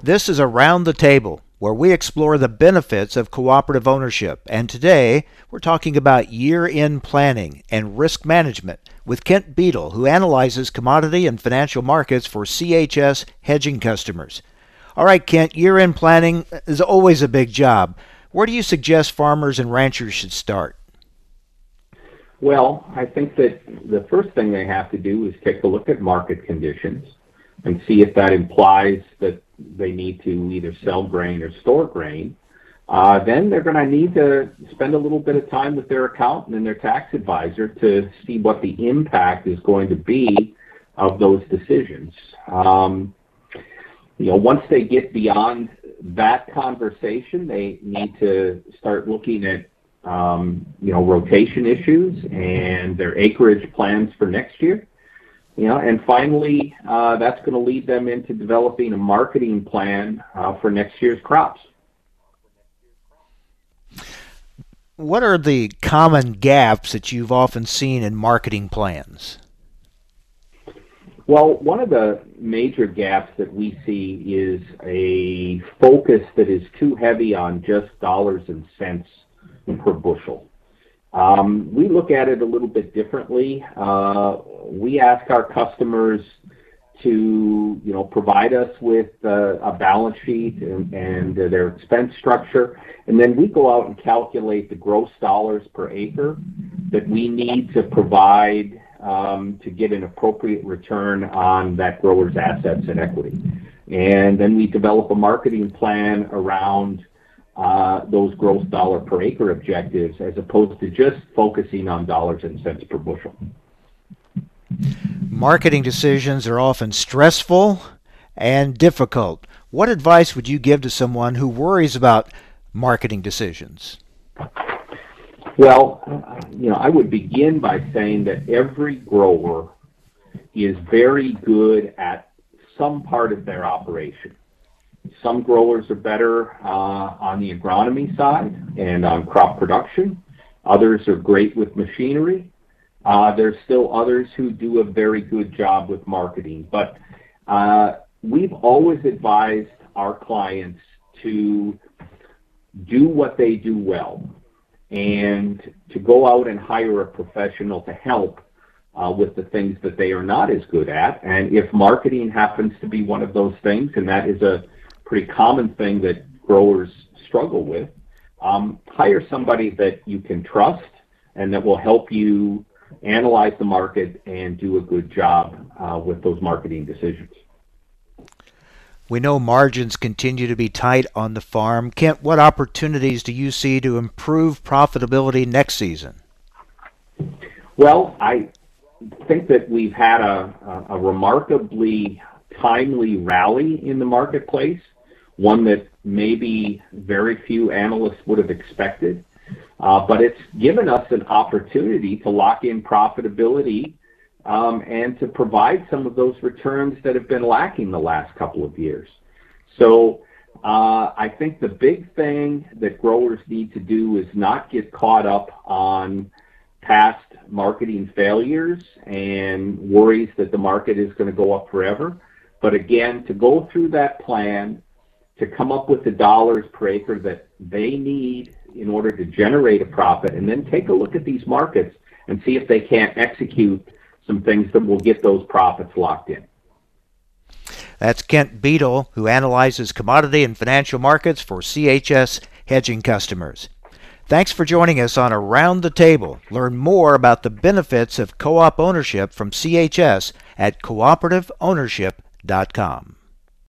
This is Around the Table, where we explore the benefits of cooperative ownership. And today, we're talking about year end planning and risk management with Kent Beadle, who analyzes commodity and financial markets for CHS hedging customers. All right, Kent, year end planning is always a big job. Where do you suggest farmers and ranchers should start? Well, I think that the first thing they have to do is take a look at market conditions and see if that implies that they need to either sell grain or store grain. Uh, then they're going to need to spend a little bit of time with their accountant and their tax advisor to see what the impact is going to be of those decisions. Um, you know, once they get beyond that conversation, they need to start looking at um, you know rotation issues and their acreage plans for next year. You know, and finally, uh, that's going to lead them into developing a marketing plan uh, for next year's crops. What are the common gaps that you've often seen in marketing plans? Well, one of the major gaps that we see is a focus that is too heavy on just dollars and cents per bushel. Um, we look at it a little bit differently. Uh, we ask our customers to, you know, provide us with uh, a balance sheet and, their expense structure, and then we go out and calculate the gross dollars per acre that we need to provide um, to get an appropriate return on that grower's assets and equity. And then we develop a marketing plan around uh, those gross dollar per acre objectives as opposed to just focusing on dollars and cents per bushel. Marketing decisions are often stressful and difficult. What advice would you give to someone who worries about marketing decisions? Well, you know, I would begin by saying that every grower is very good at some part of their operation. Some growers are better uh, on the agronomy side and on crop production. Others are great with machinery. Uh, there's still others who do a very good job with marketing. But uh, we've always advised our clients to do what they do well and to go out and hire a professional to help uh, with the things that they are not as good at. And if marketing happens to be one of those things, and that is a pretty common thing that growers struggle with. Um, hire somebody that you can trust and that will help you analyze the market and do a good job uh, with those marketing decisions. We know margins continue to be tight on the farm. Kent, what opportunities do you see to improve profitability next season? Well, I think that we've had a, a, a remarkably timely rally in the marketplace one that maybe very few analysts would have expected. Uh, but it's given us an opportunity to lock in profitability um, and to provide some of those returns that have been lacking the last couple of years. So uh, I think the big thing that growers need to do is not get caught up on past marketing failures and worries that the market is going to go up forever. But again, to go through that plan to come up with the dollars per acre that they need in order to generate a profit, and then take a look at these markets and see if they can't execute some things that will get those profits locked in. That's Kent Beadle, who analyzes commodity and financial markets for CHS hedging customers. Thanks for joining us on Around the Table. Learn more about the benefits of co op ownership from CHS at cooperativeownership.com.